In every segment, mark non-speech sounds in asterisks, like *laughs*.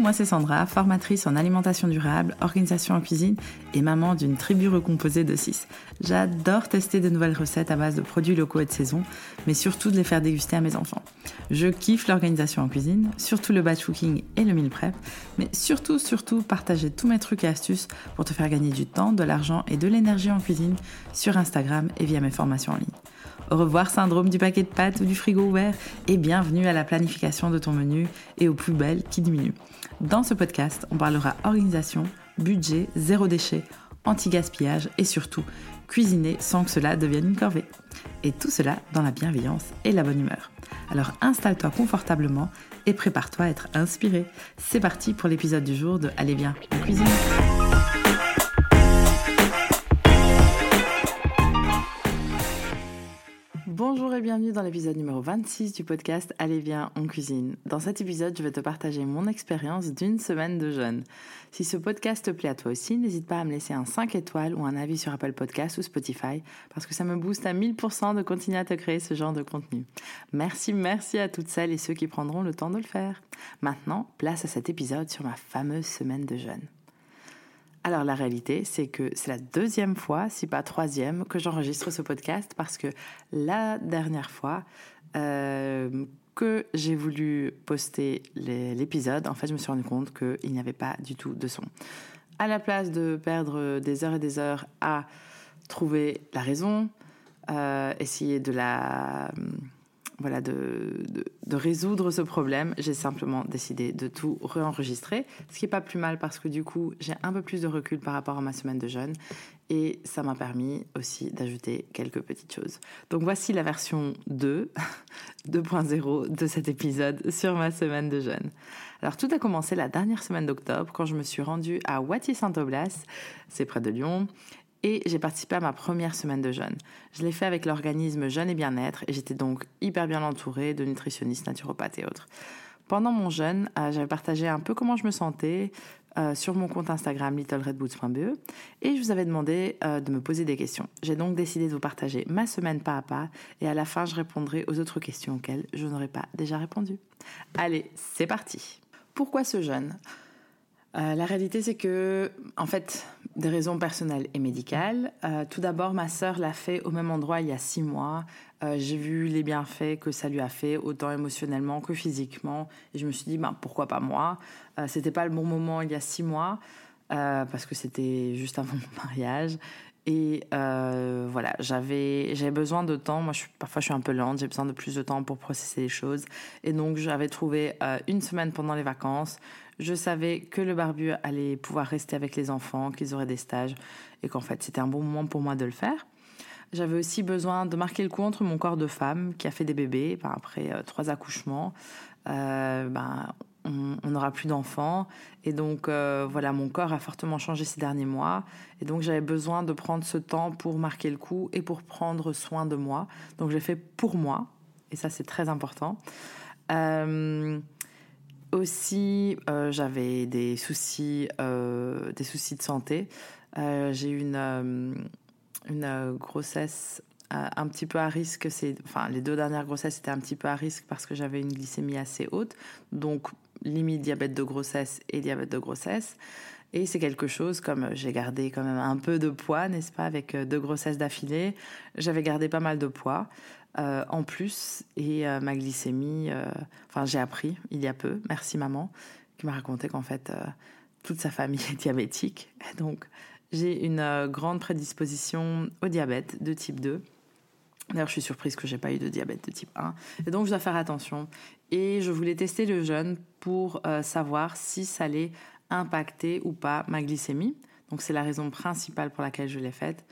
moi c'est Sandra, formatrice en alimentation durable, organisation en cuisine et maman d'une tribu recomposée de 6. J'adore tester de nouvelles recettes à base de produits locaux et de saison, mais surtout de les faire déguster à mes enfants. Je kiffe l'organisation en cuisine, surtout le batch cooking et le meal prep, mais surtout, surtout partager tous mes trucs et astuces pour te faire gagner du temps, de l'argent et de l'énergie en cuisine sur Instagram et via mes formations en ligne. Revoir syndrome du paquet de pâtes ou du frigo ouvert et bienvenue à la planification de ton menu et aux plus belles qui diminuent. Dans ce podcast, on parlera organisation, budget, zéro déchet, anti-gaspillage et surtout cuisiner sans que cela devienne une corvée. Et tout cela dans la bienveillance et la bonne humeur. Alors installe-toi confortablement et prépare-toi à être inspiré. C'est parti pour l'épisode du jour de Allez bien, en cuisine. Bonjour et bienvenue dans l'épisode numéro 26 du podcast Allez bien en cuisine. Dans cet épisode, je vais te partager mon expérience d'une semaine de jeûne. Si ce podcast te plaît à toi aussi, n'hésite pas à me laisser un 5 étoiles ou un avis sur Apple Podcast ou Spotify parce que ça me booste à 1000% de continuer à te créer ce genre de contenu. Merci, merci à toutes celles et ceux qui prendront le temps de le faire. Maintenant, place à cet épisode sur ma fameuse semaine de jeûne. Alors la réalité, c'est que c'est la deuxième fois, si pas troisième, que j'enregistre ce podcast parce que la dernière fois euh, que j'ai voulu poster l'épisode, en fait, je me suis rendu compte qu'il n'y avait pas du tout de son. À la place de perdre des heures et des heures à trouver la raison, euh, essayer de la voilà, de, résoudre ce problème, j'ai simplement décidé de tout réenregistrer, ce qui n'est pas plus mal parce que du coup, j'ai un peu plus de recul par rapport à ma semaine de jeûne et ça m'a permis aussi d'ajouter quelques petites choses. Donc voici la version 2, 2.0 *laughs* de cet épisode sur ma semaine de jeûne. Alors tout a commencé la dernière semaine d'octobre quand je me suis rendue à Wattier-Saint-Oblas, c'est près de Lyon, et j'ai participé à ma première semaine de jeûne. Je l'ai fait avec l'organisme Jeûne et Bien-être et j'étais donc hyper bien entourée de nutritionnistes, naturopathes et autres. Pendant mon jeûne, euh, j'avais partagé un peu comment je me sentais euh, sur mon compte Instagram littleredboots.be et je vous avais demandé euh, de me poser des questions. J'ai donc décidé de vous partager ma semaine pas à pas et à la fin je répondrai aux autres questions auxquelles je n'aurais pas déjà répondu. Allez, c'est parti. Pourquoi ce jeûne? La réalité c'est que, en fait, des raisons personnelles et médicales. Euh, tout d'abord, ma sœur l'a fait au même endroit il y a six mois. Euh, j'ai vu les bienfaits que ça lui a fait, autant émotionnellement que physiquement. Et je me suis dit, ben, pourquoi pas moi? Euh, C'était pas le bon moment il y a six mois, parce que c'était juste avant mon mariage. Et voilà, j'avais j'avais besoin de temps. Moi, parfois, je suis un peu lente. J'ai besoin de plus de temps pour processer les choses. Et donc, j'avais trouvé une semaine pendant les vacances. Je savais que le barbu allait pouvoir rester avec les enfants, qu'ils auraient des stages et qu'en fait c'était un bon moment pour moi de le faire. J'avais aussi besoin de marquer le coup entre mon corps de femme qui a fait des bébés ben, après euh, trois accouchements. Euh, ben, on n'aura plus d'enfants et donc euh, voilà mon corps a fortement changé ces derniers mois et donc j'avais besoin de prendre ce temps pour marquer le coup et pour prendre soin de moi donc j'ai fait pour moi et ça c'est très important aussi, euh, j'avais des soucis, euh, des soucis de santé. Euh, j'ai eu une, une grossesse un petit peu à risque. Enfin, les deux dernières grossesses étaient un petit peu à risque parce que j'avais une glycémie assez haute. Donc, limite diabète de grossesse et diabète de grossesse. Et c'est quelque chose, comme j'ai gardé quand même un peu de poids, n'est-ce pas, avec deux grossesses d'affilée, j'avais gardé pas mal de poids. Euh, en plus. Et euh, ma glycémie, euh, enfin j'ai appris il y a peu, merci maman, qui m'a raconté qu'en fait toute sa famille *laughs* est diabétique. Donc j'ai une grande prédisposition au diabète de type 2. D'ailleurs, je suis surprise que j'ai pas eu de diabète de type 1. Et donc, je dois faire attention. Et je voulais tester le jeûne pour savoir si ça allait impacter ou pas ma glycémie. Donc, c'est la raison principale pour laquelle je l'ai faite.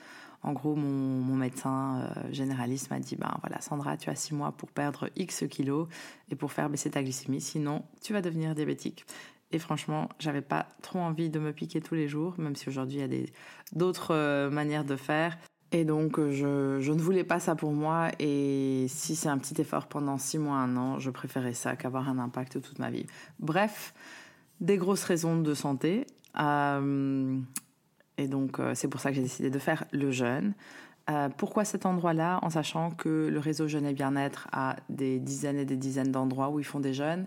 En gros, mon, médecin euh, généraliste m'a dit ben voilà, Sandra, tu as six mois pour perdre X kilos et pour faire baisser ta glycémie, sinon tu vas devenir diabétique. Et franchement, j'avais pas trop envie de me piquer tous les jours, même si aujourd'hui il y a d'autres euh, manières de faire. Et donc, euh, je, je, ne voulais pas ça pour moi. Et si c'est un petit effort pendant six mois, un an, je préférais ça qu'avoir un impact toute ma vie. Bref, des grosses raisons de santé. Et donc, euh, c'est pour ça que j'ai décidé de faire le jeûne. Euh, pourquoi cet endroit-là? En sachant que le réseau Jeûne et Bien-être a des dizaines et des dizaines d'endroits où ils font des jeûnes.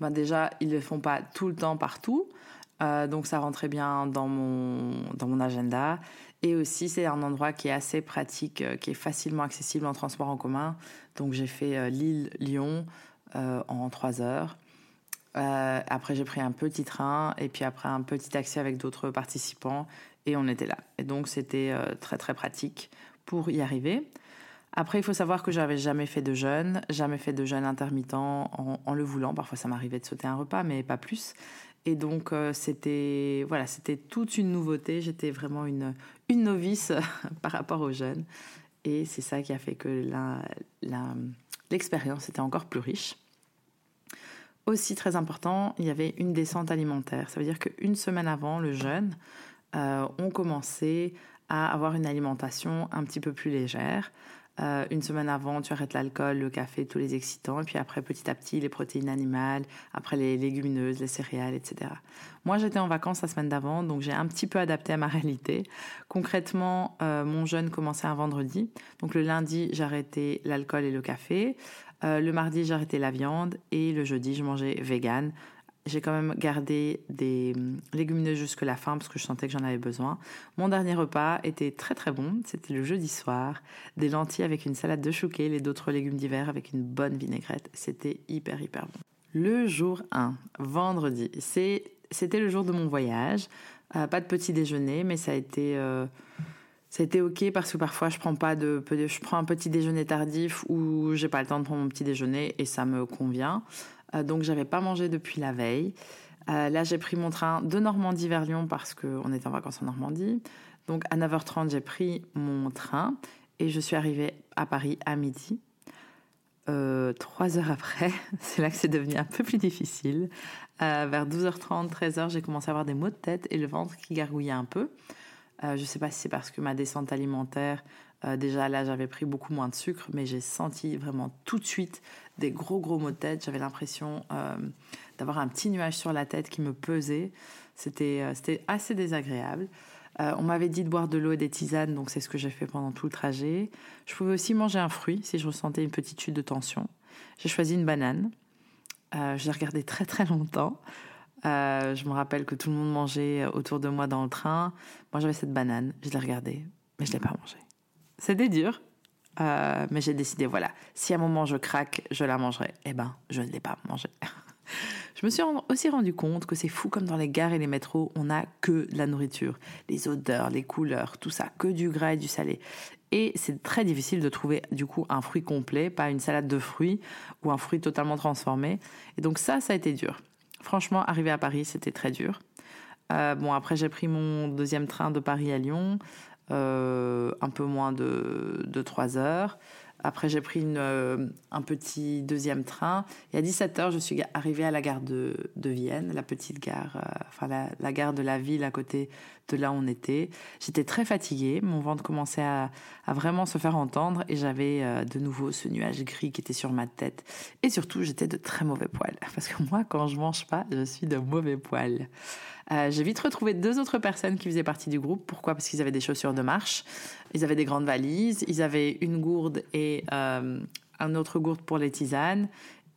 ben déjà, ils ne le font pas tout le temps partout. Euh, donc ça rentrait bien dans mon, dans mon agenda. Et aussi, c'est un endroit qui est assez pratique, qui est facilement accessible en transport en commun. Donc j'ai fait euh, Lille-Lyon en trois heures. après, j'ai pris un petit train et puis après un petit taxi avec d'autres participants et on était là. Et donc c'était très très pratique pour y arriver. Après, il faut savoir que j'avais jamais fait de jeûne, jamais fait de jeûne intermittent en, le voulant. Parfois, ça m'arrivait de sauter un repas, mais pas plus. Et donc, euh, c'était voilà, c'était toute une nouveauté. J'étais vraiment une, novice *laughs* par rapport aux jeunes. Et c'est ça qui a fait que l'expérience était encore plus riche. Aussi très important, il y avait une descente alimentaire. Ça veut dire qu'une semaine avant le jeûne, euh, on commençait à avoir une alimentation un petit peu plus légère. Euh, une semaine avant, tu arrêtes l'alcool, le café, tous les excitants. Et puis après, petit à petit, les protéines animales, après les légumineuses, les céréales, etc. Moi, j'étais en vacances la semaine d'avant, donc j'ai un petit peu adapté à ma *laughs* réalité. Concrètement, euh, mon jeûne commençait un vendredi. Donc le lundi, j'arrêtais l'alcool et le café. Le mardi, j'arrêtais la viande. Et le jeudi, je mangeais vegan j'ai quand même gardé des hum, légumineuses jusque la fin parce que je sentais que j'en avais besoin. Mon dernier repas était très très bon. C'était le jeudi soir. Des lentilles avec une salade de chouquet et d'autres légumes d'hiver avec une bonne vinaigrette. C'était hyper hyper bon. Le jour 1, vendredi, c'était le jour de mon voyage. Euh, pas de petit déjeuner, mais ça a été... Euh, ça a été ok parce que parfois je prends pas de, je prends un petit déjeuner tardif ou j'ai pas le temps de prendre mon petit déjeuner et ça me convient. Euh, donc j'avais pas mangé depuis la veille. Euh, là j'ai pris mon train de Normandie vers Lyon parce qu'on était en vacances en Normandie. Donc à 9h30 j'ai pris mon train et je suis arrivée à Paris à midi. Euh, trois heures après, *laughs* c'est là que c'est devenu un peu plus difficile. vers 12h30, 13h, j'ai commencé à avoir des maux de tête et le ventre qui gargouillait un peu. je ne sais pas si c'est parce que ma descente alimentaire euh, déjà là, j'avais pris beaucoup moins de sucre, mais j'ai senti vraiment tout de suite des gros gros maux de tête. J'avais l'impression euh, d'avoir un petit nuage sur la tête qui me pesait. C'était euh, assez désagréable. on m'avait dit de boire de l'eau et des tisanes, donc c'est ce que j'ai fait pendant tout le trajet. Je pouvais aussi manger un fruit si je ressentais une petite chute de tension. J'ai choisi une banane. j'ai regardé très très longtemps. je me rappelle que tout le monde mangeait autour de moi dans le train. Moi j'avais cette banane, je l'ai regardée, mais je l'ai pas mangée. C'était dur, euh, mais j'ai décidé, voilà, si à un moment je craque, je la mangerai. Eh ben, je ne l'ai pas mangée. *laughs* je me suis aussi rendu compte que c'est fou comme dans les gares et les métros, on n'a que de la nourriture. Les odeurs, les couleurs, tout ça, que du gras et du salé. Et c'est très difficile de trouver du coup un fruit complet, pas une salade de fruits ou un fruit totalement transformé. Et donc ça, ça a été dur. Franchement, arriver à Paris, c'était très dur. Euh, bon, après, j'ai pris mon deuxième train de Paris à Lyon. Euh, un peu moins de, de 3 heures. Après, j'ai pris euh, un petit deuxième train. Et à 17h, je suis arrivée à la gare de, de Vienne, la petite gare, euh, enfin la, la, gare de la ville à côté de là où on était. J'étais très fatiguée. Mon ventre commençait à, vraiment se faire entendre. Et j'avais de nouveau ce nuage gris qui était sur ma tête. Et surtout, j'étais de très mauvais poils. *laughs* Parce que moi, quand je mange pas, je suis de mauvais poils. Euh, j'ai vite retrouvé deux autres personnes qui faisaient partie du groupe. Pourquoi? Parce qu'ils avaient des chaussures de marche, ils avaient des grandes valises, ils avaient une gourde et euh, un autre gourde pour les tisanes,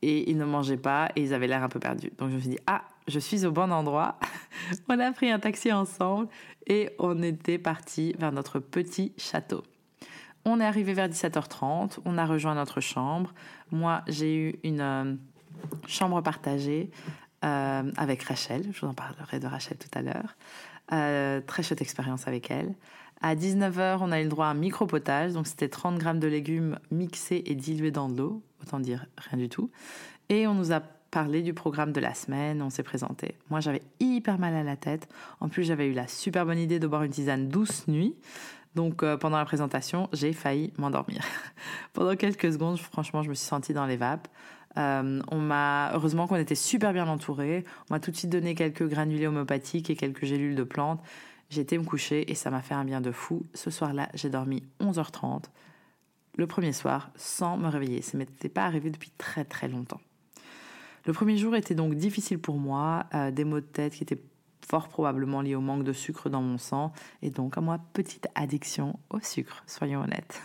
et ils ne mangeaient pas et ils avaient l'air un peu perdus. Donc je me suis dit, ah, je suis au bon endroit. *laughs* on a pris un taxi ensemble et on était parti vers notre petit château. On est arrivé vers 17h30, on a rejoint notre chambre. Moi, j'ai eu une euh, chambre partagée euh, avec Rachel. Je vous en parlerai de Rachel tout à l'heure. Euh, très chouette expérience avec elle. À 19h, on a eu le droit à un micro-potage. Donc, c'était 30 grammes de légumes mixés et dilués dans de l'eau. Autant dire rien du tout. Et on nous a parlé du programme de la semaine. On s'est présenté. Moi, j'avais hyper mal à la tête. En plus, j'avais eu la super bonne idée de boire une tisane douce nuit. Donc euh, pendant la présentation, j'ai failli m'endormir. *laughs* pendant quelques secondes, franchement, je me suis sentie dans les vapes. Euh, on m'a heureusement qu'on était super bien entouré. On m'a tout de suite donné quelques granulés homéopathiques et quelques gélules de plantes. J'ai été me coucher et ça m'a fait un bien de fou. Ce soir-là, j'ai dormi 11h30 le premier soir sans me réveiller. Ça m'était pas arrivé depuis très très longtemps. Le premier jour était donc difficile pour moi, euh, des maux de tête qui étaient fort probablement liés au manque de sucre dans mon sang et donc à moi petite addiction au sucre, soyons honnêtes.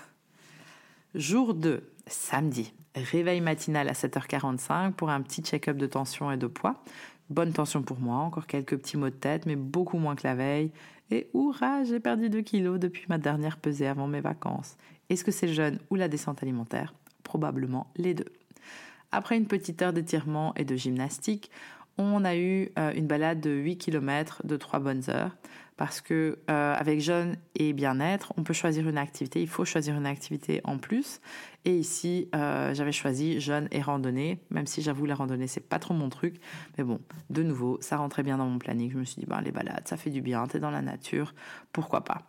Jour 2, samedi. Réveil matinal à 7h45 pour un petit check-up de tension et de poids. Bonne tension pour moi, encore quelques petits maux de tête, mais beaucoup moins que la veille. Et hurrah, j'ai perdu 2 kilos depuis ma dernière pesée avant mes vacances. Est-ce que c'est le jeûne ou la descente alimentaire? Probablement les deux. Après une petite heure d'étirement et de gymnastique, on a eu euh, une balade de 8 km de 3 bonnes heures parce que euh, avec jeûne et bien-être, on peut choisir une activité, il faut choisir une activité en plus. Et ici, euh, j'avais choisi jeûne et randonnée, même si j'avoue la randonnée c'est pas trop mon truc, mais bon, de nouveau, ça rentrait bien dans mon planning. Je me suis dit ben les balades, ça fait du bien, t'es dans la nature, pourquoi pas?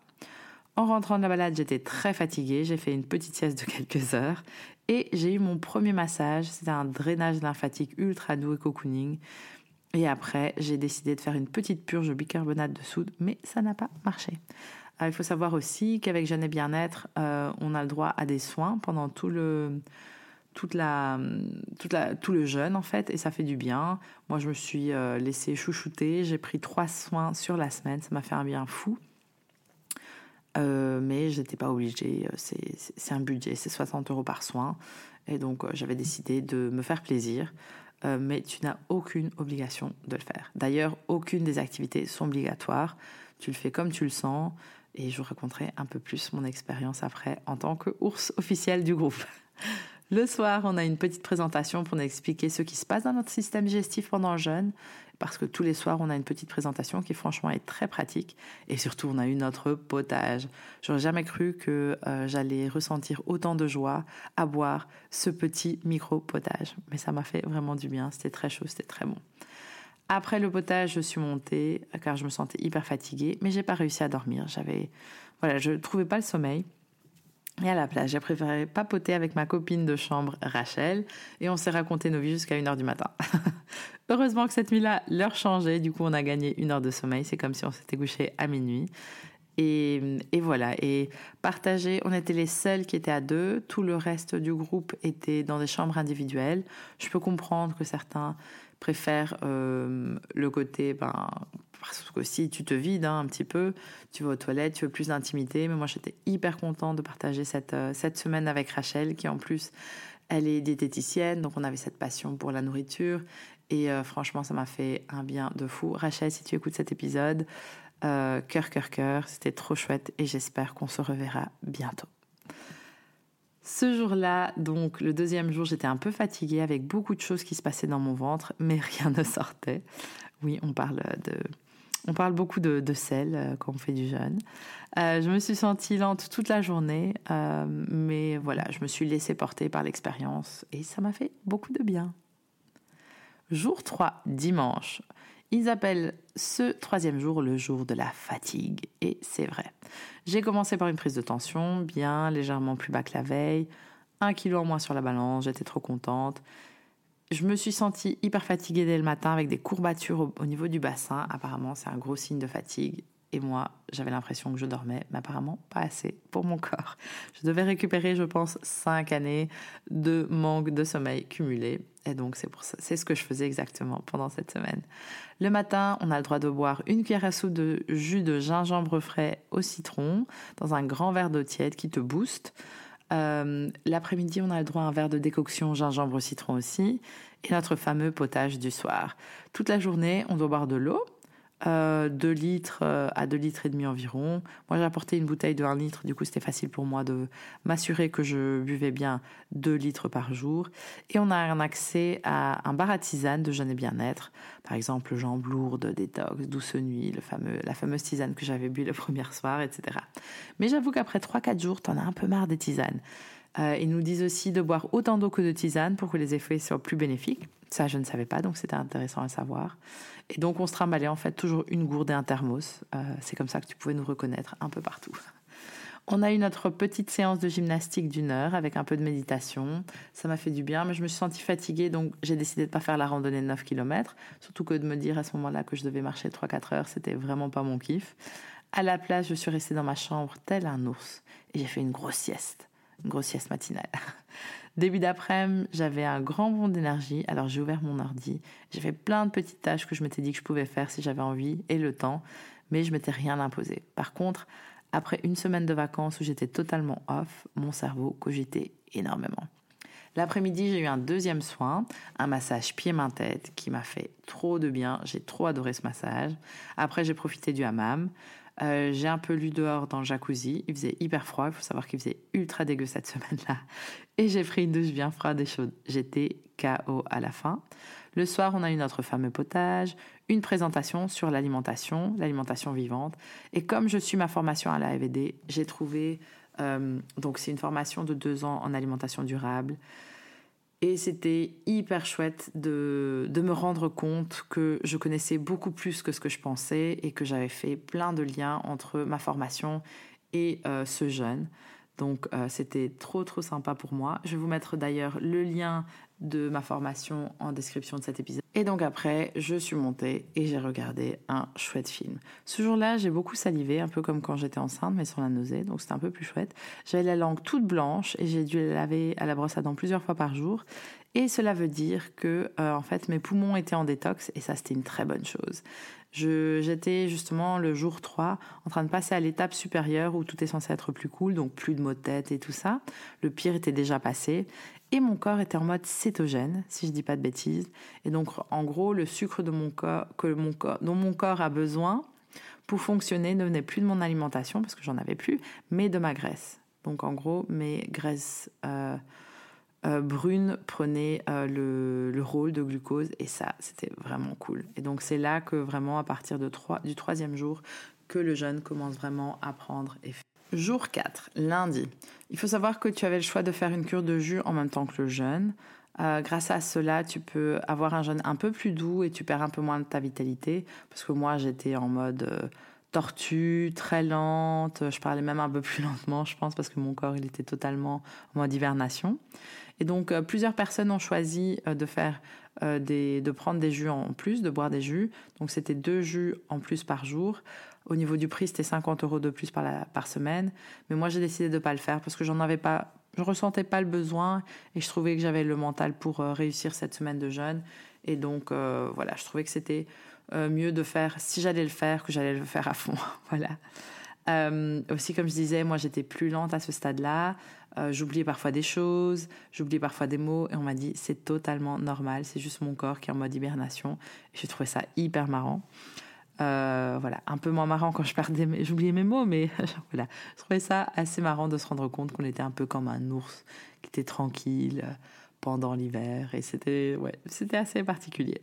En rentrant de la balade, j'étais très fatiguée, j'ai fait une petite sieste de *laughs* quelques heures et j'ai eu mon premier massage, c'était un drainage lymphatique ultra doux et cocooning. Et après, j'ai décidé de faire une petite purge au bicarbonate de soude, mais ça n'a pas marché. Il faut savoir aussi qu'avec Jeune et Bien-être, euh, on a le droit à des soins pendant tout le, toute la, tout le jeûne en fait, et ça fait du bien. Moi, je me suis euh, laissée chouchouter. J'ai pris trois soins sur la semaine, ça m'a fait un bien fou. Euh, mais j'étais pas obligée. C'est un budget, c'est 60 euros par soin, et donc j'avais décidé de me faire plaisir. Euh, mais tu n'as aucune obligation de le faire. D'ailleurs, aucune des activités sont obligatoires. Tu le fais comme tu le sens et je vous raconterai un peu plus mon expérience après en tant que ours officiel du groupe. *laughs* Le soir, on a une petite présentation pour nous expliquer ce qui se passe dans notre système digestif pendant le jeûne, parce que tous les soirs, on a une petite présentation qui franchement est très pratique, et surtout, on a eu notre potage. J'aurais jamais cru que euh, j'allais ressentir autant de joie à boire ce petit micro-potage, mais ça m'a fait vraiment du bien, c'était très chaud, c'était très bon. Après le potage, je suis montée, car je me sentais hyper fatiguée, mais j'ai pas réussi à dormir, j'avais... Voilà, je trouvais pas le sommeil. Et à la place, j'ai préféré papoter avec ma copine de chambre Rachel et on s'est raconté nos vies jusqu'à 1h du matin. *laughs* Heureusement que cette nuit-là, l'heure changeait, du coup on a gagné une heure de sommeil, c'est comme si on s'était couché à minuit. Et, et, voilà, et partager, on était les seuls qui étaient à deux, tout le reste du groupe était dans des chambres individuelles. Je peux comprendre que certains préfèrent euh, le côté ben, parce que si tu te vides hein, un petit peu, tu vas aux toilettes, tu veux plus d'intimité. Mais moi, j'étais hyper contente de partager cette, euh, cette semaine avec Rachel, qui en plus, elle est diététicienne, donc on avait cette passion pour la nourriture. Et euh, franchement, ça m'a fait un bien de fou. Rachel, si tu écoutes cet épisode, euh, cœur, cœur, cœur, c'était trop chouette et j'espère qu'on se reverra bientôt. Ce jour-là, donc le deuxième jour, j'étais un peu fatiguée avec beaucoup de choses qui se passaient dans mon ventre, mais *laughs* rien ne sortait. Oui, on parle de on parle beaucoup de, sel euh, quand on fait du jeûne. Euh, je me suis sentie lente toute la journée, euh, mais voilà, je me suis laissée porter par l'expérience et ça m'a fait beaucoup de bien. Jour 3, dimanche. Ils appellent ce troisième jour le jour de la fatigue, et c'est vrai. J'ai commencé par une prise de tension, bien légèrement plus bas que la veille, un kilo en moins sur la balance, j'étais trop contente. Je me suis sentie hyper fatiguée dès le matin avec des courbatures au, niveau du bassin. Apparemment, c'est un gros signe de fatigue. Et moi, j'avais l'impression que je dormais, mais apparemment pas assez pour mon corps. Je devais récupérer, je pense, cinq années de manque de sommeil cumulé. Et donc, c'est pour ça, c'est ce que je faisais exactement pendant cette semaine. Le matin, on a le droit de boire une cuillère à soupe de jus de gingembre frais au citron dans un grand verre d'eau tiède qui te booste. Euh, l'après-midi, on a le droit à un verre de décoction gingembre-citron aussi, et notre fameux potage du soir. Toute la journée, on doit boire de l'eau, euh, 2 litres euh, à 2 litres et demi environ. Moi, j'ai apporté une bouteille de 1 litre, du coup, c'était facile pour moi de m'assurer que je buvais bien 2 litres par jour. Et on a un accès à un bar à tisane de jeûne et bien-être, par exemple, jambes lourdes, détox, douce nuit, le fameux, la fameuse tisane que j'avais bu le premier soir, etc. Mais j'avoue qu'après 3-4 jours, t'en as un peu marre des tisanes. Euh, ils nous disent aussi de boire autant d'eau que de tisane pour que les effets soient plus bénéfiques. Ça, je ne savais pas, donc c'était intéressant à savoir. Et donc, on se trimballait en fait toujours une gourde et un thermos. Euh, c'est comme ça que tu pouvais nous reconnaître un peu partout. *laughs* On a eu notre petite séance de gymnastique d'une heure avec un peu de méditation. Ça m'a fait du bien, mais je me suis sentie fatiguée, donc j'ai décidé de ne pas faire la randonnée de 9 km. Surtout que de me dire à ce moment-là que je devais marcher 3-4 heures, c'était vraiment pas mon kiff. À la place, je suis restée dans ma chambre tel un ours et j'ai fait une grosse sieste une grosse sieste matinale. *laughs* Début d'après-midi, j'avais un grand bond d'énergie, alors j'ai ouvert mon ordi. J'ai fait plein de petites tâches que je m'étais dit que je pouvais faire si j'avais envie et le temps, mais je m'étais rien imposé. Par contre, Après une semaine de vacances où j'étais totalement off, mon cerveau cogitait énormément. L'après-midi, j'ai eu un deuxième soin, un massage pied-main-tête qui m'a fait trop de bien. J'ai trop adoré ce massage. Après, j'ai profité du hammam. Euh, j'ai un peu lu dehors dans le jacuzzi. Il faisait hyper froid. Il faut savoir qu'il faisait ultra dégueu cette *laughs* semaine-là. Et j'ai pris une douche bien froide et chaude. J'étais KO à la fin. Le soir, on a eu notre fameux potage, une présentation sur l'alimentation, l'alimentation vivante. Et comme je suis ma formation à la AVD, j'ai trouvé euh, donc c'est une formation de deux ans en alimentation durable. Et c'était hyper chouette de, de, me rendre compte que je connaissais beaucoup plus que ce que je pensais et que j'avais fait plein de liens entre ma formation et euh, ce jeune. Donc euh, c'était trop trop sympa pour moi. Je vais vous mettre d'ailleurs le lien de ma formation en description de cet épisode. Et donc après, je suis montée et j'ai regardé un chouette film. Ce jour-là, j'ai beaucoup salivé, un peu comme quand j'étais enceinte, mais sans la nausée, donc c'était un peu plus chouette. J'avais la langue toute blanche et j'ai dû la laver à la brosse à dents plusieurs fois par jour. Et cela veut dire que, euh, en fait, mes poumons étaient en détox et ça, c'était une très bonne chose. J'étais justement le jour 3 en train de passer à l'étape supérieure où tout est censé être plus cool, donc plus de maux de tête et tout ça. Le pire était déjà passé et mon corps était en mode cétogène, si je dis pas de bêtises. Et donc, en gros, le sucre de mon corps, que mon corps, dont mon corps a besoin pour fonctionner ne venait plus de mon alimentation, parce que j'en avais plus, mais de ma graisse. Donc, en gros, mes graisses euh, euh, brunes prenaient euh, le, le, rôle de glucose, et ça, c'était vraiment cool. Et donc, c'est là que vraiment, à partir de 3, du troisième jour, que le jeûne commence vraiment à prendre effet. Jour 4, lundi. Il faut savoir que tu avais le choix de faire une cure de jus en même temps que le jeûne. Euh, grâce à cela, tu peux avoir un jeûne un peu plus doux et tu perds un peu moins de ta vitalité. Parce que moi, j'étais en mode euh, tortue, très lente. Je parlais même un peu plus *laughs* lentement, je pense, parce que mon corps, il était totalement en mode hibernation. Et donc, euh, plusieurs personnes ont choisi de faire des, de prendre des jus en plus, de boire des jus. Donc, c'était deux jus en plus par jour. Au niveau du prix, c'était 50 euros de plus par, semaine. Mais moi, j'ai décidé de ne pas le faire parce que j'en avais pas, je ressentais pas le besoin et je trouvais que j'avais le mental pour euh, réussir cette semaine de jeûne. Et donc, euh, voilà, je trouvais que c'était euh, mieux de faire, si j'allais le faire, que j'allais le faire à fond. *laughs* voilà. aussi, comme je disais, moi, j'étais plus lente à ce stade-là. j'oubliais parfois des choses, j'oubliais parfois des mots, et on m'a dit c'est totalement normal, c'est juste mon corps qui est en mode hibernation. J'ai trouvé ça hyper marrant. Euh, voilà, un peu moins marrant quand je perdais, j'oubliais mes mots, mais *laughs* voilà, je trouvais ça assez marrant de se rendre compte qu'on était un peu comme un ours qui était tranquille euh, pendant l'hiver, et c'était ouais, c'était assez particulier.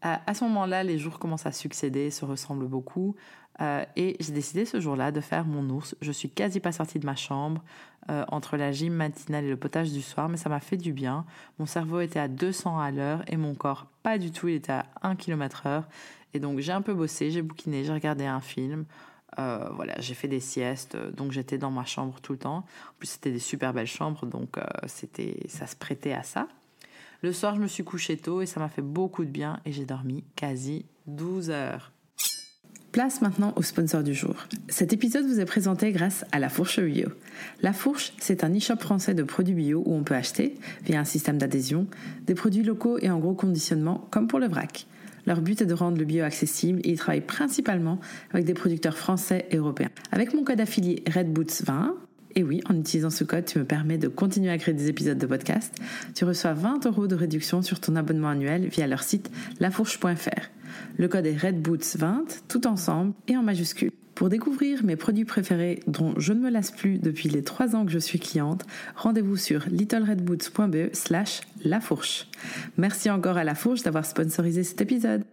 À, à ce moment-là, les jours commencent à succéder, se ressemblent beaucoup. Euh, et j'ai décidé ce jour-là de faire mon ours. Je suis quasi pas sortie de ma chambre euh, entre la gym matinale et le potage du soir, mais ça m'a fait du bien. Mon cerveau était à 200 à l'heure et mon corps pas du tout, il était à 1 km heure. Et donc j'ai un peu bossé, j'ai bouquiné, j'ai regardé un film. Euh, voilà, j'ai fait des siestes, donc j'étais dans ma chambre tout le temps. En plus, c'était des super belles chambres, donc c'était, ça se prêtait à ça. Le soir, je me suis couchée tôt et ça m'a fait beaucoup de bien et j'ai dormi quasi 12 heures. Place maintenant au sponsor du jour. Cet épisode vous est présenté grâce à La Fourche Bio. La Fourche, c'est un e-shop français de produits bio où on peut acheter, via un système d'adhésion, des produits locaux et en gros conditionnement, comme pour le vrac. Leur but est de rendre le bio accessible et ils travaillent principalement avec des producteurs français et européens. Avec mon code affilié RedBoots20, et oui, en utilisant ce code, tu me permets de continuer à créer des épisodes de podcast. Tu reçois 20 euros de réduction sur ton abonnement annuel via leur site lafourche.fr. Le code est RedBoots20, tout ensemble et en majuscule. Pour découvrir mes produits préférés dont je ne me lasse plus depuis les trois ans que je suis cliente, rendez-vous sur littleredboots.be slash lafourche. Merci encore à La Fourche d'avoir sponsorisé cet épisode.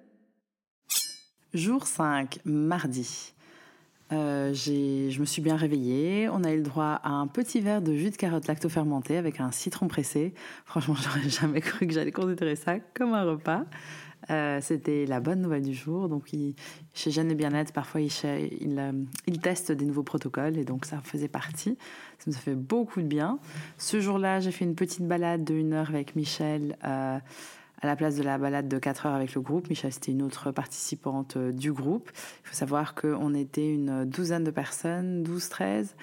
Jour 5, mardi. Euh, je me suis bien réveillée. On a eu le droit à un petit verre de jus de carotte lacto-fermenté avec un citron pressé. Franchement, *laughs* j'aurais jamais cru que j'allais considérer ça comme un repas. Euh, c'était la bonne nouvelle du jour. Donc, chez Jeanne et Bien-être, parfois, il, euh, il testent des nouveaux protocoles et donc ça faisait partie. Ça nous a fait beaucoup de bien. Ce jour-là, j'ai fait une petite balade de une heure avec Michel euh, à la place de la balade de 4 heures avec le groupe. Michel, c'était une autre participante du groupe. Il faut savoir qu'on était une douzaine de personnes, 12-13.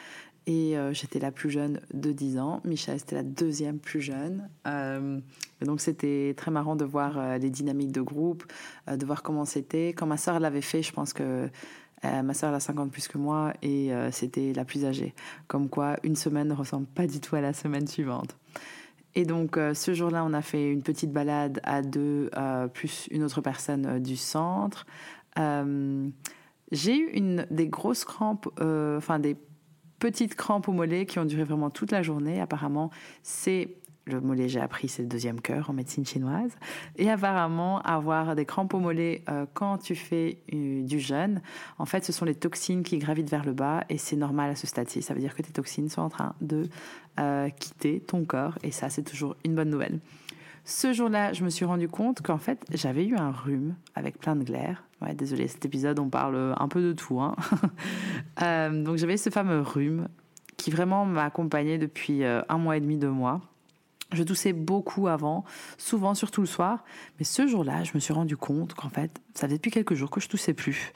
Et euh, j'étais la plus jeune de 10 ans. Michel, c'était la deuxième plus jeune. Euh, donc c'était très marrant de voir euh, les dynamiques de groupe, de voir comment c'était. Quand ma sœur l'avait fait, je pense que ma soeur a 50 plus que moi et c'était la plus âgée. Comme quoi, une semaine ne ressemble pas du tout à la semaine suivante. Et donc, ce jour-là, on a fait une petite balade à deux, plus une autre personne du centre. J'ai eu une, des grosses crampes, enfin des petites crampes au mollet qui ont duré vraiment toute la journée. Apparemment, c'est le mollet, j'ai appris, c'est le deuxième cœur en médecine chinoise. Et apparemment, avoir des crampes au mollet euh, quand tu fais euh, du jeûne, en fait, ce sont les toxines qui gravitent vers le bas et c'est normal à ce stade-ci. Ça veut dire que tes toxines sont en train de euh, quitter ton corps et ça, c'est toujours une bonne nouvelle. Ce jour-là, je me suis rendu compte qu'en fait, j'avais eu un rhume avec plein de glaires. Ouais, désolé, cet épisode, on parle un peu de tout. Hein. *laughs* donc, j'avais ce fameux rhume qui vraiment m'a accompagné depuis un mois et demi, deux mois. Je toussais beaucoup avant, souvent, surtout le soir. Mais ce jour-là, je me suis rendu compte qu'en fait, ça faisait depuis quelques jours que je toussais plus.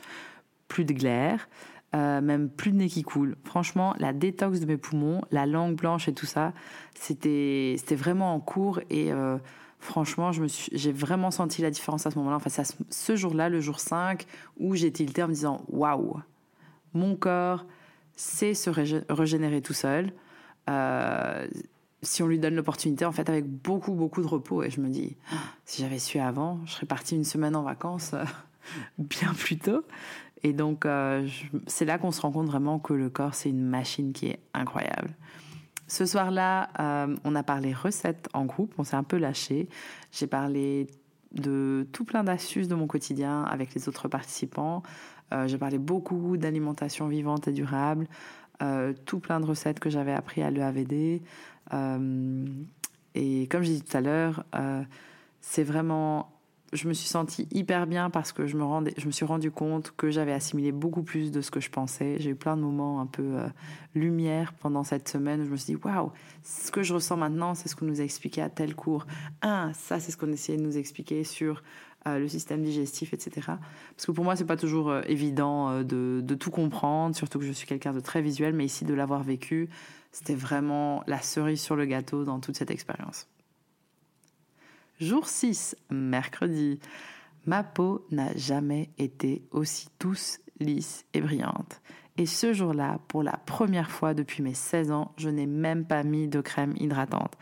Plus de glaire, euh, même plus de nez qui coule. Franchement, la détox de mes poumons, la langue blanche et tout ça, c'était vraiment en cours. Et euh, franchement, j'ai vraiment senti la différence à ce moment-là. Enfin, c'est ce jour-là, le jour 5, où j'ai tilté en me disant Waouh, mon corps sait se régénérer tout seul. Euh, si on lui donne l'opportunité, en fait, avec beaucoup, beaucoup de repos. Et je me dis, si j'avais su avant, je serais partie une semaine en vacances *laughs* bien plus tôt. Et donc, euh, c'est là qu'on se rend compte vraiment que le corps, c'est une machine qui est incroyable. Ce soir-là, euh, on a parlé recettes en groupe, on s'est un peu lâché. J'ai parlé de tout plein d'astuces de mon quotidien avec les autres participants. J'ai parlé beaucoup d'alimentation vivante et durable, tout plein de recettes que j'avais appris à l'EAVD. Euh, et comme j'ai dit tout à l'heure, euh, c'est vraiment je me suis sentie hyper bien parce que je me, rendais, je me suis rendu compte que j'avais assimilé beaucoup plus de ce que je pensais. J'ai eu plein de moments un peu euh, lumière pendant cette semaine où je me suis dit waouh, ce que je ressens maintenant, c'est ce qu'on nous a expliqué à tel cours. Ah, ça, c'est ce qu'on essayait de nous expliquer sur le système digestif, etc. Parce que pour moi, c'est pas toujours évident de, de, tout comprendre, surtout que je suis quelqu'un de très visuel, mais ici de l'avoir vécu, c'était vraiment la cerise sur le gâteau dans toute cette expérience. Jour 6, mercredi. Ma peau n'a jamais été aussi douce, lisse et brillante. Et ce jour-là, pour la première fois depuis mes 16 ans, je n'ai même pas mis de crème hydratante.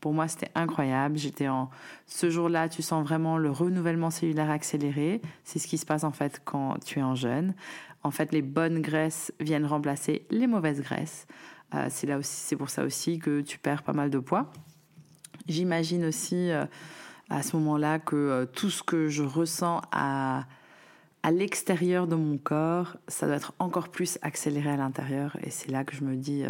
Pour moi, c'était incroyable. J'étais en. Ce jour-là, tu sens vraiment le renouvellement cellulaire accéléré. C'est ce qui se passe en fait quand tu es en jeûne. En fait, les bonnes graisses viennent remplacer les mauvaises graisses. Euh, c'est là aussi, c'est pour ça aussi que tu perds pas mal de poids. J'imagine aussi euh, à ce moment-là que euh, tout ce que je ressens à, à l'extérieur de mon corps, ça doit être encore plus accéléré à l'intérieur. Et c'est là que je me dis,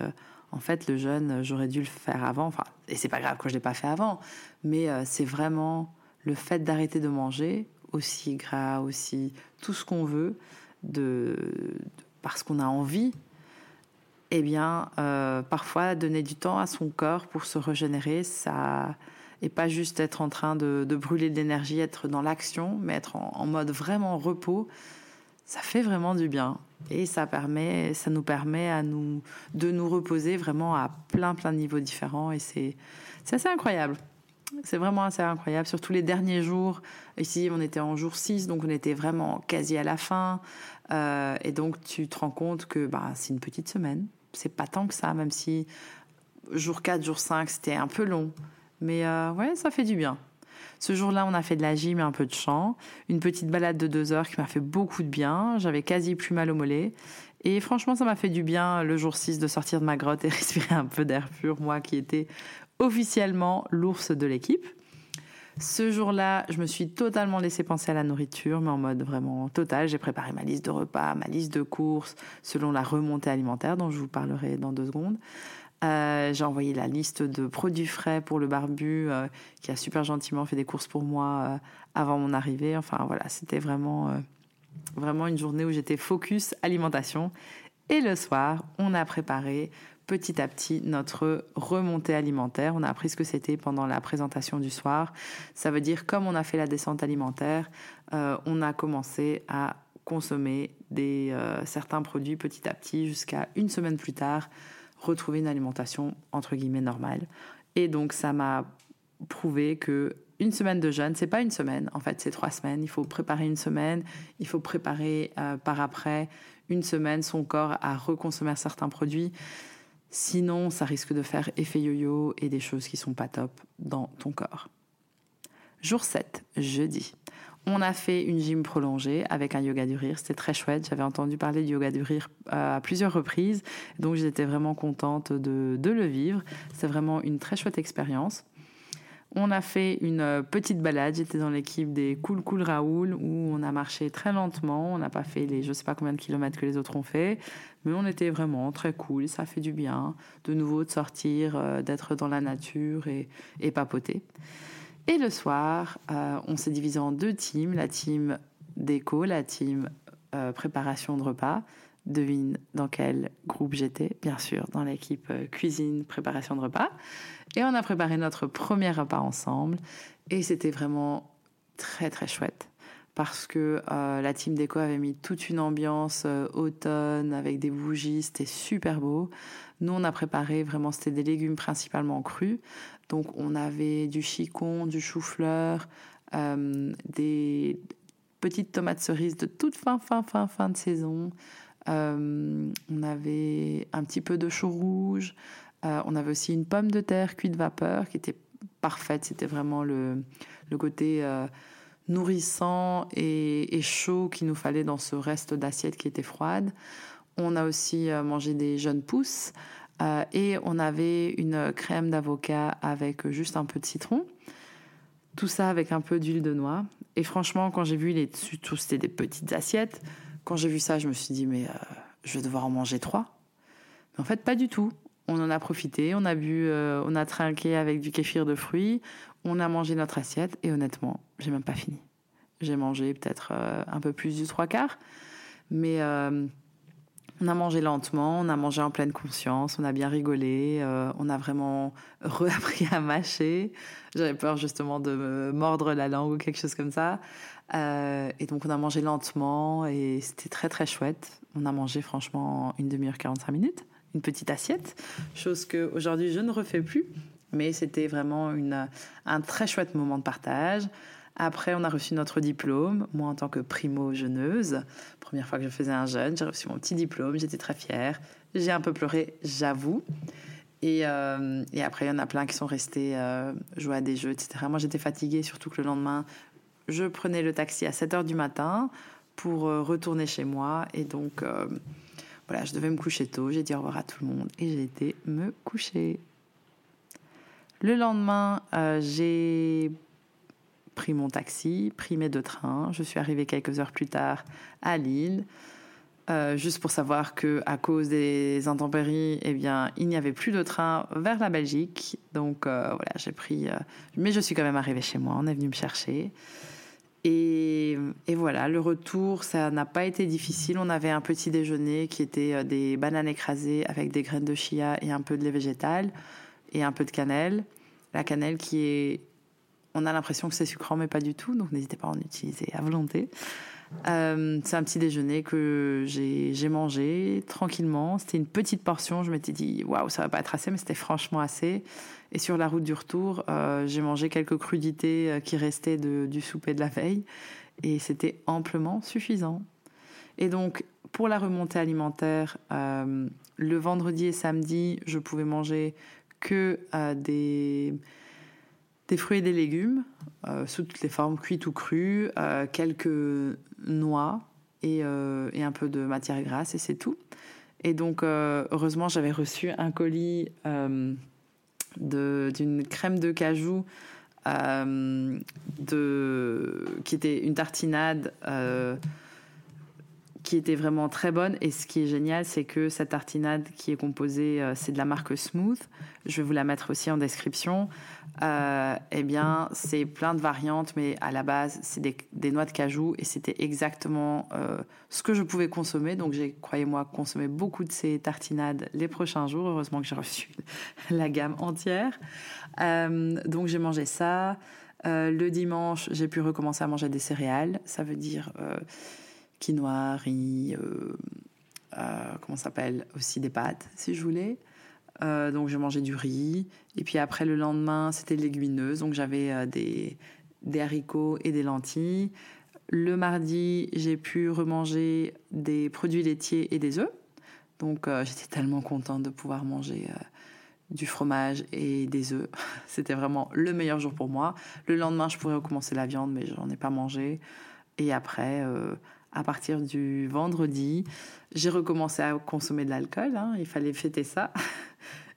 en fait, le jeûne, j'aurais dû le faire avant. Enfin, et c'est pas grave que je l'ai pas fait avant, mais c'est vraiment le fait d'arrêter de manger, aussi gras, aussi tout ce qu'on veut, de parce qu'on a envie eh bien, euh, parfois donner du temps à son corps pour se régénérer, ça et pas juste être en train de, brûler de l'énergie, être dans l'action, mais être en, mode vraiment repos, ça fait vraiment du bien. Et ça permet, ça nous permet à nous, de nous reposer vraiment à plein plein de niveaux différents. Et c'est, assez incroyable. C'est vraiment assez incroyable. Surtout les derniers jours. Ici, on était en jour 6, donc on était vraiment quasi à la fin. Euh, et donc, tu te rends compte que bah, c'est une petite semaine c'est pas tant que ça, même si jour 4, jour 5, c'était un peu long. Mais euh, ouais, ça fait du bien. Ce jour-là, on a fait de la gym et un peu de chant. Une petite balade de deux heures qui m'a fait beaucoup de bien. J'avais quasi plus mal au mollet. Et franchement, ça m'a fait du bien le jour 6 de sortir de ma grotte et *laughs* respirer un peu d'air pur, moi qui étais officiellement l'ours de l'équipe. Ce jour-là, je me suis totalement laissé penser à la nourriture, mais en mode vraiment total. J'ai préparé ma liste de repas, ma liste de courses, selon la remontée alimentaire dont je vous parlerai dans deux secondes. Euh, j'ai envoyé la liste de produits frais pour le barbu, euh, qui a super gentiment fait des courses pour moi euh, avant mon arrivée. Enfin voilà, c'était vraiment, vraiment une journée où j'étais focus alimentation. Et le soir, on a préparé petit à petit notre remontée alimentaire. On a appris ce que c'était pendant la présentation du soir. Ça veut dire, comme on a fait la descente alimentaire, on a commencé à consommer des, certains produits petit à petit jusqu'à une semaine plus tard retrouver une alimentation entre guillemets normale. Et donc ça m'a prouvé que une semaine de jeûne, c'est pas une semaine, en fait, c'est trois semaines. Il faut préparer une semaine, il faut préparer euh, par après une semaine son corps à reconsommer certains produits. Sinon, ça risque de faire effet yo-yo et des choses qui sont pas top dans ton corps. Jour 7, jeudi. On a fait une gym prolongée avec un yoga du rire. C'était très chouette. J'avais entendu parler du yoga du rire euh, à plusieurs reprises. Donc j'étais vraiment contente de, le vivre. C'est vraiment une très chouette expérience. On a fait une euh, petite balade. J'étais dans l'équipe des Cool Cool Raoul où on a marché très lentement. On n'a pas fait les je sais pas combien de kilomètres que les autres ont fait, mais on était vraiment très cool. Ça fait du bien de nouveau de sortir, euh, d'être dans la nature et, et papoter. Et le soir, euh, on s'est divisé en deux teams la team déco, la team préparation de repas. Devine dans quel groupe j'étais, bien sûr, dans l'équipe cuisine, préparation de repas. Et on a préparé notre premier repas ensemble. Et c'était vraiment très très chouette. Parce que euh, la team déco avait mis toute une ambiance euh, automne avec des bougies, c'était super beau. Nous, on a préparé vraiment, c'était des légumes principalement crus. Donc, on avait du chicon, du chou-fleur, euh, des petites tomates cerises de toute fin, fin, fin, fin de saison. on avait un petit peu de chou rouge, euh, on avait aussi une pomme de terre cuite vapeur qui était parfaite. C'était vraiment le, côté euh, nourrissant et, chaud qu'il nous fallait dans ce reste d'assiette qui était froide. On a aussi euh, mangé des jeunes pousses et on avait une crème d'avocat avec juste un peu de citron. Tout ça avec un peu d'huile de noix. Et franchement, quand j'ai vu les tout c'était des petites assiettes. Quand j'ai vu ça, je me suis dit mais je vais devoir en manger trois. Mais en fait, pas du tout. On en a profité, on a bu, euh, on a trinqué avec du kéfir de fruits, on a mangé notre assiette et honnêtement, j'ai même pas fini. J'ai mangé peut-être euh, un peu plus du trois quarts, mais euh, on a mangé lentement, on a mangé en pleine conscience, on a bien rigolé, on a vraiment *laughs* réappris à mâcher. J'avais peur justement de me mordre la langue ou quelque chose comme ça. et donc on a mangé lentement et c'était très très chouette. On a mangé franchement une demi-heure, 45 minutes une petite assiette, chose que aujourd'hui je ne refais plus. Mais c'était vraiment une, un très chouette moment de partage. Après, on a reçu notre diplôme. Moi, en tant que primo-jeuneuse, première fois que je faisais un jeûne, j'ai reçu mon petit diplôme. J'étais très fière. J'ai un peu pleuré, j'avoue. Et, euh, et, après, il y en a plein qui sont restés euh, jouer à des jeux, etc. Moi, j'étais fatiguée, surtout que le lendemain, je prenais le taxi à 7 h du matin pour euh, retourner chez moi. Et donc, voilà, je devais me coucher tôt, j'ai dit au revoir à tout le monde et j'ai été me coucher. Le lendemain, euh, j'ai pris mon taxi, pris mes deux trains. Je suis arrivée quelques heures plus tard à Lille, euh, juste pour savoir que à cause des intempéries, eh bien, il n'y avait plus de train vers la Belgique. Donc euh, voilà, j'ai pris. mais je suis quand même arrivée chez moi. On est venu me chercher. Et, voilà, le retour, ça n'a pas été difficile. On avait un petit déjeuner qui était des bananes écrasées avec des graines de chia et un peu de lait végétal et un peu de cannelle. La cannelle qui est... On a l'impression que c'est sucrant, mais pas du tout, donc n'hésitez pas à en utiliser à volonté. Euh, c'est un petit déjeuner que j'ai mangé tranquillement. C'était une petite portion. Je m'étais dit, waouh, ça va pas être assez, mais c'était franchement assez. Et sur la route du retour, euh, j'ai mangé quelques crudités euh, qui restaient du souper de la veille. Et c'était amplement suffisant. Et donc, pour la remontée alimentaire, le vendredi et samedi, je pouvais manger que des des fruits et des légumes, euh, sous toutes les formes, cuits ou crus, euh, quelques noix euh, et, un peu de matière grasse, et c'est tout. Et donc, heureusement, j'avais reçu un colis d'une crème de cajou de, qui était une tartinade qui était vraiment très bonne. Et ce qui est génial, c'est que cette tartinade qui est composée, euh, c'est de la marque Smooth. Je vais vous la mettre aussi en description. Euh, eh bien, c'est plein de variantes, mais à la base, c'est des, noix de cajou et c'était exactement euh, ce que je pouvais consommer. Donc, j'ai, croyez-moi, consommé beaucoup de ces tartinades les prochains jours. Heureusement que j'ai reçu *laughs* la gamme entière. donc, j'ai mangé ça. le dimanche, j'ai pu recommencer à manger des céréales. Ça veut dire quinoa, riz, euh, euh, comment s'appelle Aussi des pâtes, si je voulais. donc je mangeais du riz. Et puis après le lendemain, c'était légumineuse. Donc j'avais des, des haricots et des lentilles. Le mardi, j'ai pu remanger des produits laitiers et des œufs. Donc j'étais tellement contente de pouvoir manger du fromage et des œufs. *laughs* C'était vraiment le meilleur jour pour moi. Le lendemain, je pourrais recommencer la viande, mais j'en ai pas mangé. Et après, euh, à partir du vendredi, j'ai recommencé à consommer de l'alcool. Hein. Il fallait fêter ça. *laughs*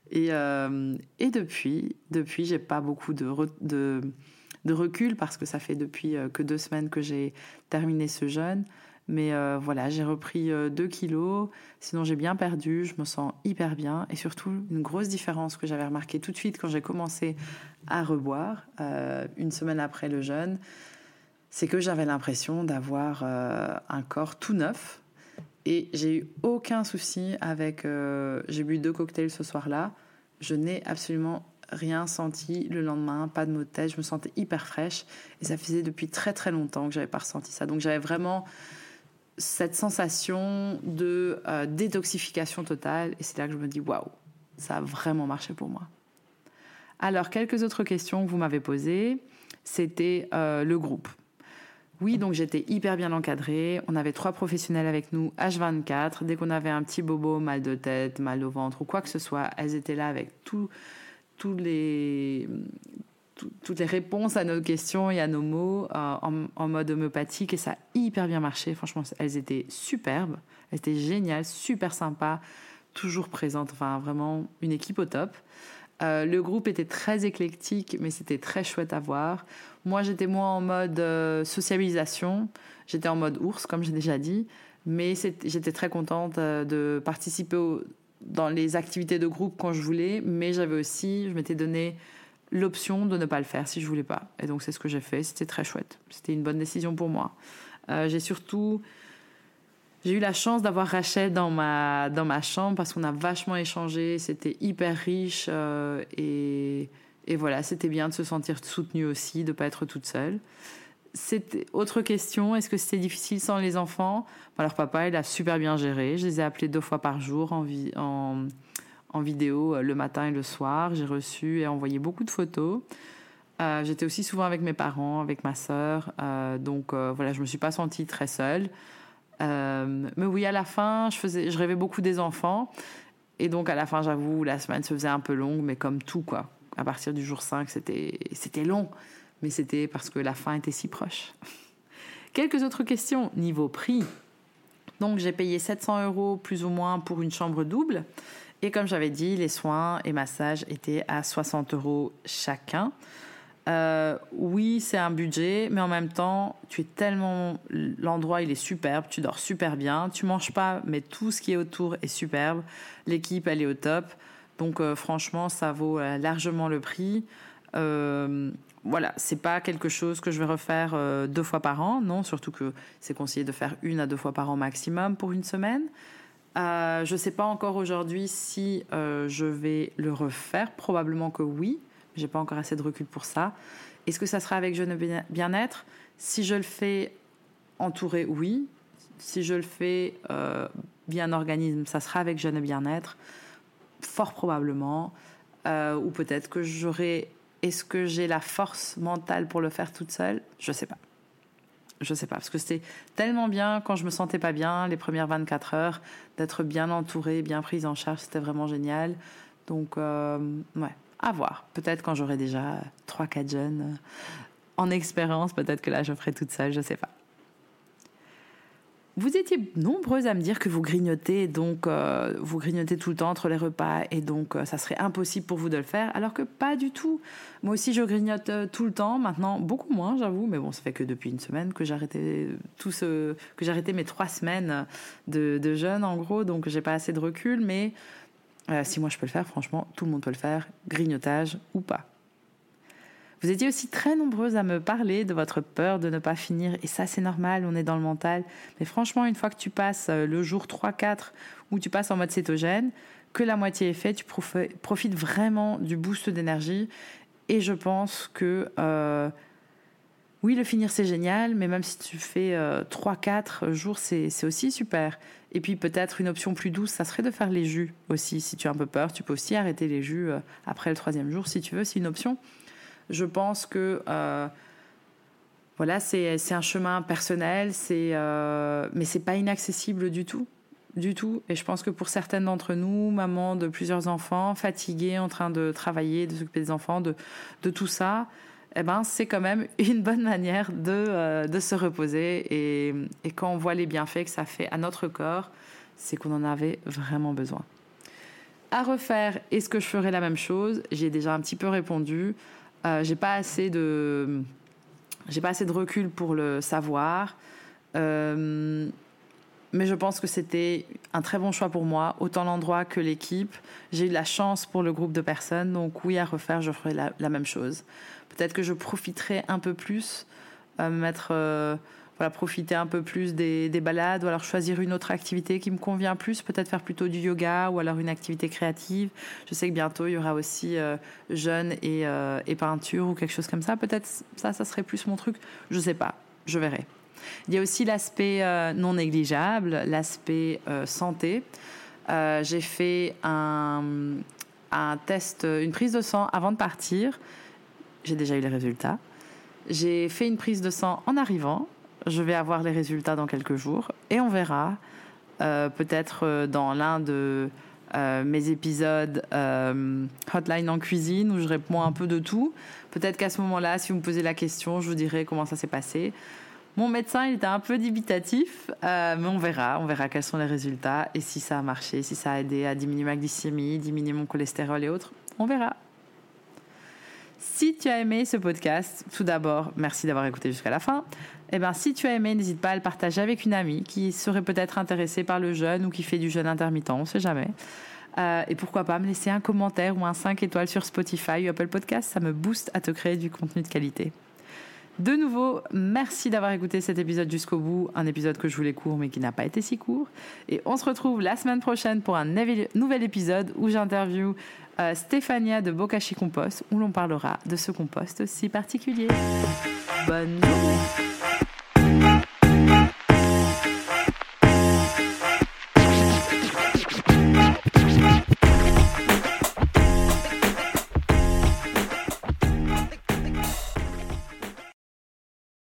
Et, euh, et depuis, depuis, j'ai pas beaucoup de, de, recul parce que ça fait depuis euh, que deux semaines que j'ai terminé ce jeûne. Mais euh, voilà, j'ai repris 2 euh, kilos. Sinon, j'ai bien perdu. Je me sens hyper bien. Et surtout, une grosse différence que j'avais remarquée tout de suite quand j'ai commencé à reboire, une semaine après le jeûne, c'est que j'avais l'impression d'avoir un corps tout neuf. Et j'ai eu aucun souci avec. j'ai bu deux cocktails ce soir-là. Je n'ai absolument rien senti le lendemain, pas de maux de. Je me sentais hyper fraîche. Et ça faisait depuis très très longtemps que j'avais pas ressenti ça. Donc j'avais vraiment cette sensation de euh, détoxification totale. Et c'est là que je me dis, waouh, ça a vraiment marché pour moi. Alors, quelques autres questions que vous m'avez posées, c'était euh, le groupe. Oui, donc j'étais hyper bien encadrée. On avait trois professionnels avec nous, H24. Dès qu'on avait un petit bobo, mal de tête, mal au ventre ou quoi que ce soit, elles étaient là avec tous les, toutes les réponses à nos questions et à nos mots euh, en, mode homéopathique et ça a hyper bien marché. Franchement, elles étaient superbes, elles étaient géniales, super sympas, toujours présentes. Enfin, vraiment une équipe au top. Euh, le groupe était très éclectique, mais c'était très chouette à voir. Moi, j'étais moins en mode euh, socialisation. J'étais en mode ours, comme j'ai déjà dit. Mais j'étais très contente de participer dans les activités de groupe quand je voulais. Mais j'avais aussi, je m'étais donné l'option de ne pas le faire si je voulais pas. Et donc c'est ce que j'ai fait. C'était très chouette. C'était une bonne décision pour moi. Euh, j'ai surtout j'ai eu la chance d'avoir Rachel dans ma dans ma chambre parce qu'on a vachement échangé. C'était hyper riche euh, et et voilà, c'était bien de se sentir soutenue aussi, de pas être toute seule. Autre question. Est-ce que c'était difficile sans les enfants? Alors papa, il a super bien géré. Je les ai appelés deux fois par jour en, en en vidéo euh, le matin et le soir. J'ai reçu et envoyé beaucoup de photos. Euh, j'étais aussi souvent avec mes parents, avec ma sœur. Donc voilà, je me suis pas sentie très seule. Mais oui, à la fin, je, je rêvais beaucoup des enfants. Et donc à la fin, j'avoue, la semaine se faisait un peu longue, mais comme tout, quoi. À partir du jour 5, c'était, c'était long. Mais c'était parce que la fin était si proche. *laughs* Quelques autres questions. Niveau prix. Donc j'ai payé 700 euros plus ou moins pour une chambre double. Et comme j'avais dit, les soins et massages étaient à 60 euros chacun. Euh, oui, c'est un budget, mais en même temps, tu es tellement. L'endroit, il est superbe, tu dors super bien, tu manges pas, mais tout ce qui est autour est superbe. L'équipe, elle est au top. Donc, euh, franchement, ça vaut euh, largement le prix. voilà, c'est pas quelque chose que je vais refaire deux fois par an, non, surtout que c'est conseillé de faire une à deux fois par an maximum pour une semaine. Je sais pas encore aujourd'hui si je vais le refaire. Probablement que oui. J'ai pas encore assez de recul pour ça. Est-ce que ça sera avec Jeune Bien-être? Si je le fais entouré, oui. Si je le fais euh, bien organisme, ça sera avec Jeune Bien-être. Fort probablement. ou peut-être que j'aurai. Est-ce que j'ai la force mentale pour le faire toute seule? Je sais pas je sais pas, parce que c'était tellement bien quand je me sentais pas bien, les premières 24 heures, d'être bien entourée, bien prise en charge, c'était vraiment génial. Donc, euh, ouais, à voir. Peut-être quand j'aurai déjà 3-4 jeunes euh, en expérience, peut-être que là je ferai toute seule, je sais pas. Vous étiez nombreuses à me dire que vous grignotez, donc euh, vous grignotez tout le temps entre les repas, et donc euh, ça serait impossible pour vous de le faire, alors que pas du tout. Moi aussi, je grignote tout le temps, maintenant beaucoup moins, j'avoue, mais bon, ça fait que depuis une semaine que arrêté tout que arrêté mes trois semaines de, de jeûne, en gros, donc j'ai pas assez de recul, mais si moi je peux le faire, franchement, tout le monde peut le faire, grignotage ou pas. Vous étiez aussi très nombreuses à me parler de votre peur de ne pas finir, et ça c'est normal, on est dans le mental. Mais franchement, une fois que tu passes euh, le jour 3-4 où tu passes en mode cétogène, que la moitié est faite, tu profites vraiment du boost d'énergie. Et je pense que euh, oui, le finir c'est génial, mais même si tu fais 3-4 euh, jours, c'est aussi super. Et puis peut-être une option plus douce, ça serait de faire les jus aussi. Si tu as un peu peur, tu peux aussi arrêter les jus euh, après le troisième jour si tu veux, c'est une option. Je pense que euh, voilà, c'est un chemin personnel, c'est euh, mais c'est pas inaccessible du tout, du tout. Et je pense que pour certaines d'entre nous, mamans de plusieurs enfants, fatiguées, en train de travailler, de s'occuper des enfants, de, de tout ça, eh ben, c'est quand même *laughs* une bonne manière de, euh, de se reposer. Et, quand on voit les bienfaits que ça fait à notre corps, c'est qu'on en avait vraiment besoin. À refaire, est-ce que je ferai la même chose? J'ai déjà un petit peu répondu. Euh, j'ai pas assez de j'ai pas assez de recul pour le savoir. Euh, mais je pense que c'était un très bon choix pour moi, autant l'endroit que l'équipe. J'ai eu la chance pour le groupe de personnes, donc oui, à refaire, je ferai la, même chose. Peut-être que je profiterai un peu plus, euh, mettre, euh, voilà, profiter un peu plus des, des, balades, ou alors choisir une autre activité qui me convient plus, peut-être faire plutôt du yoga, ou alors une activité créative. Je sais que bientôt il y aura aussi euh, jeûne et, euh, et, peinture ou quelque chose comme ça. Peut-être ça, ça serait plus mon truc. Je sais pas, je verrai. Il y a aussi l'aspect euh, non négligeable, l'aspect euh, santé. Euh, j'ai fait un, test, une prise de sang avant de partir j'ai déjà eu les résultats. J'ai fait une prise de sang en arrivant. Je vais avoir les résultats dans quelques jours et on verra peut-être dans l'un de mes épisodes hotline en cuisine où je réponds un peu de tout. Peut-être qu'à ce moment-là, si vous me posez la question, je vous dirai comment ça s'est passé. Mon médecin, il était un peu dubitatif, euh, mais on verra. On verra quels sont les résultats et si ça a marché, si ça a aidé à diminuer ma glycémie, diminuer mon cholestérol et autres. On verra. Si tu as aimé ce podcast, tout d'abord, merci d'avoir écouté jusqu'à la fin. Eh ben, si tu as aimé, n'hésite pas à le partager avec une amie qui serait peut-être intéressée par le jeûne ou qui fait du jeûne intermittent, on sait jamais. Euh, et pourquoi pas me laisser un commentaire ou un 5 étoiles sur Spotify ou Apple Podcast, ça me booste à te créer du contenu de qualité. De nouveau, merci d'avoir écouté cet épisode jusqu'au bout, un épisode que je voulais court mais qui n'a pas été si court. Et on se retrouve la semaine prochaine pour un nouvel épisode où j'interview euh, Stéphania de Bokashi Compost, où l'on parlera de ce compost si particulier. Bonne journée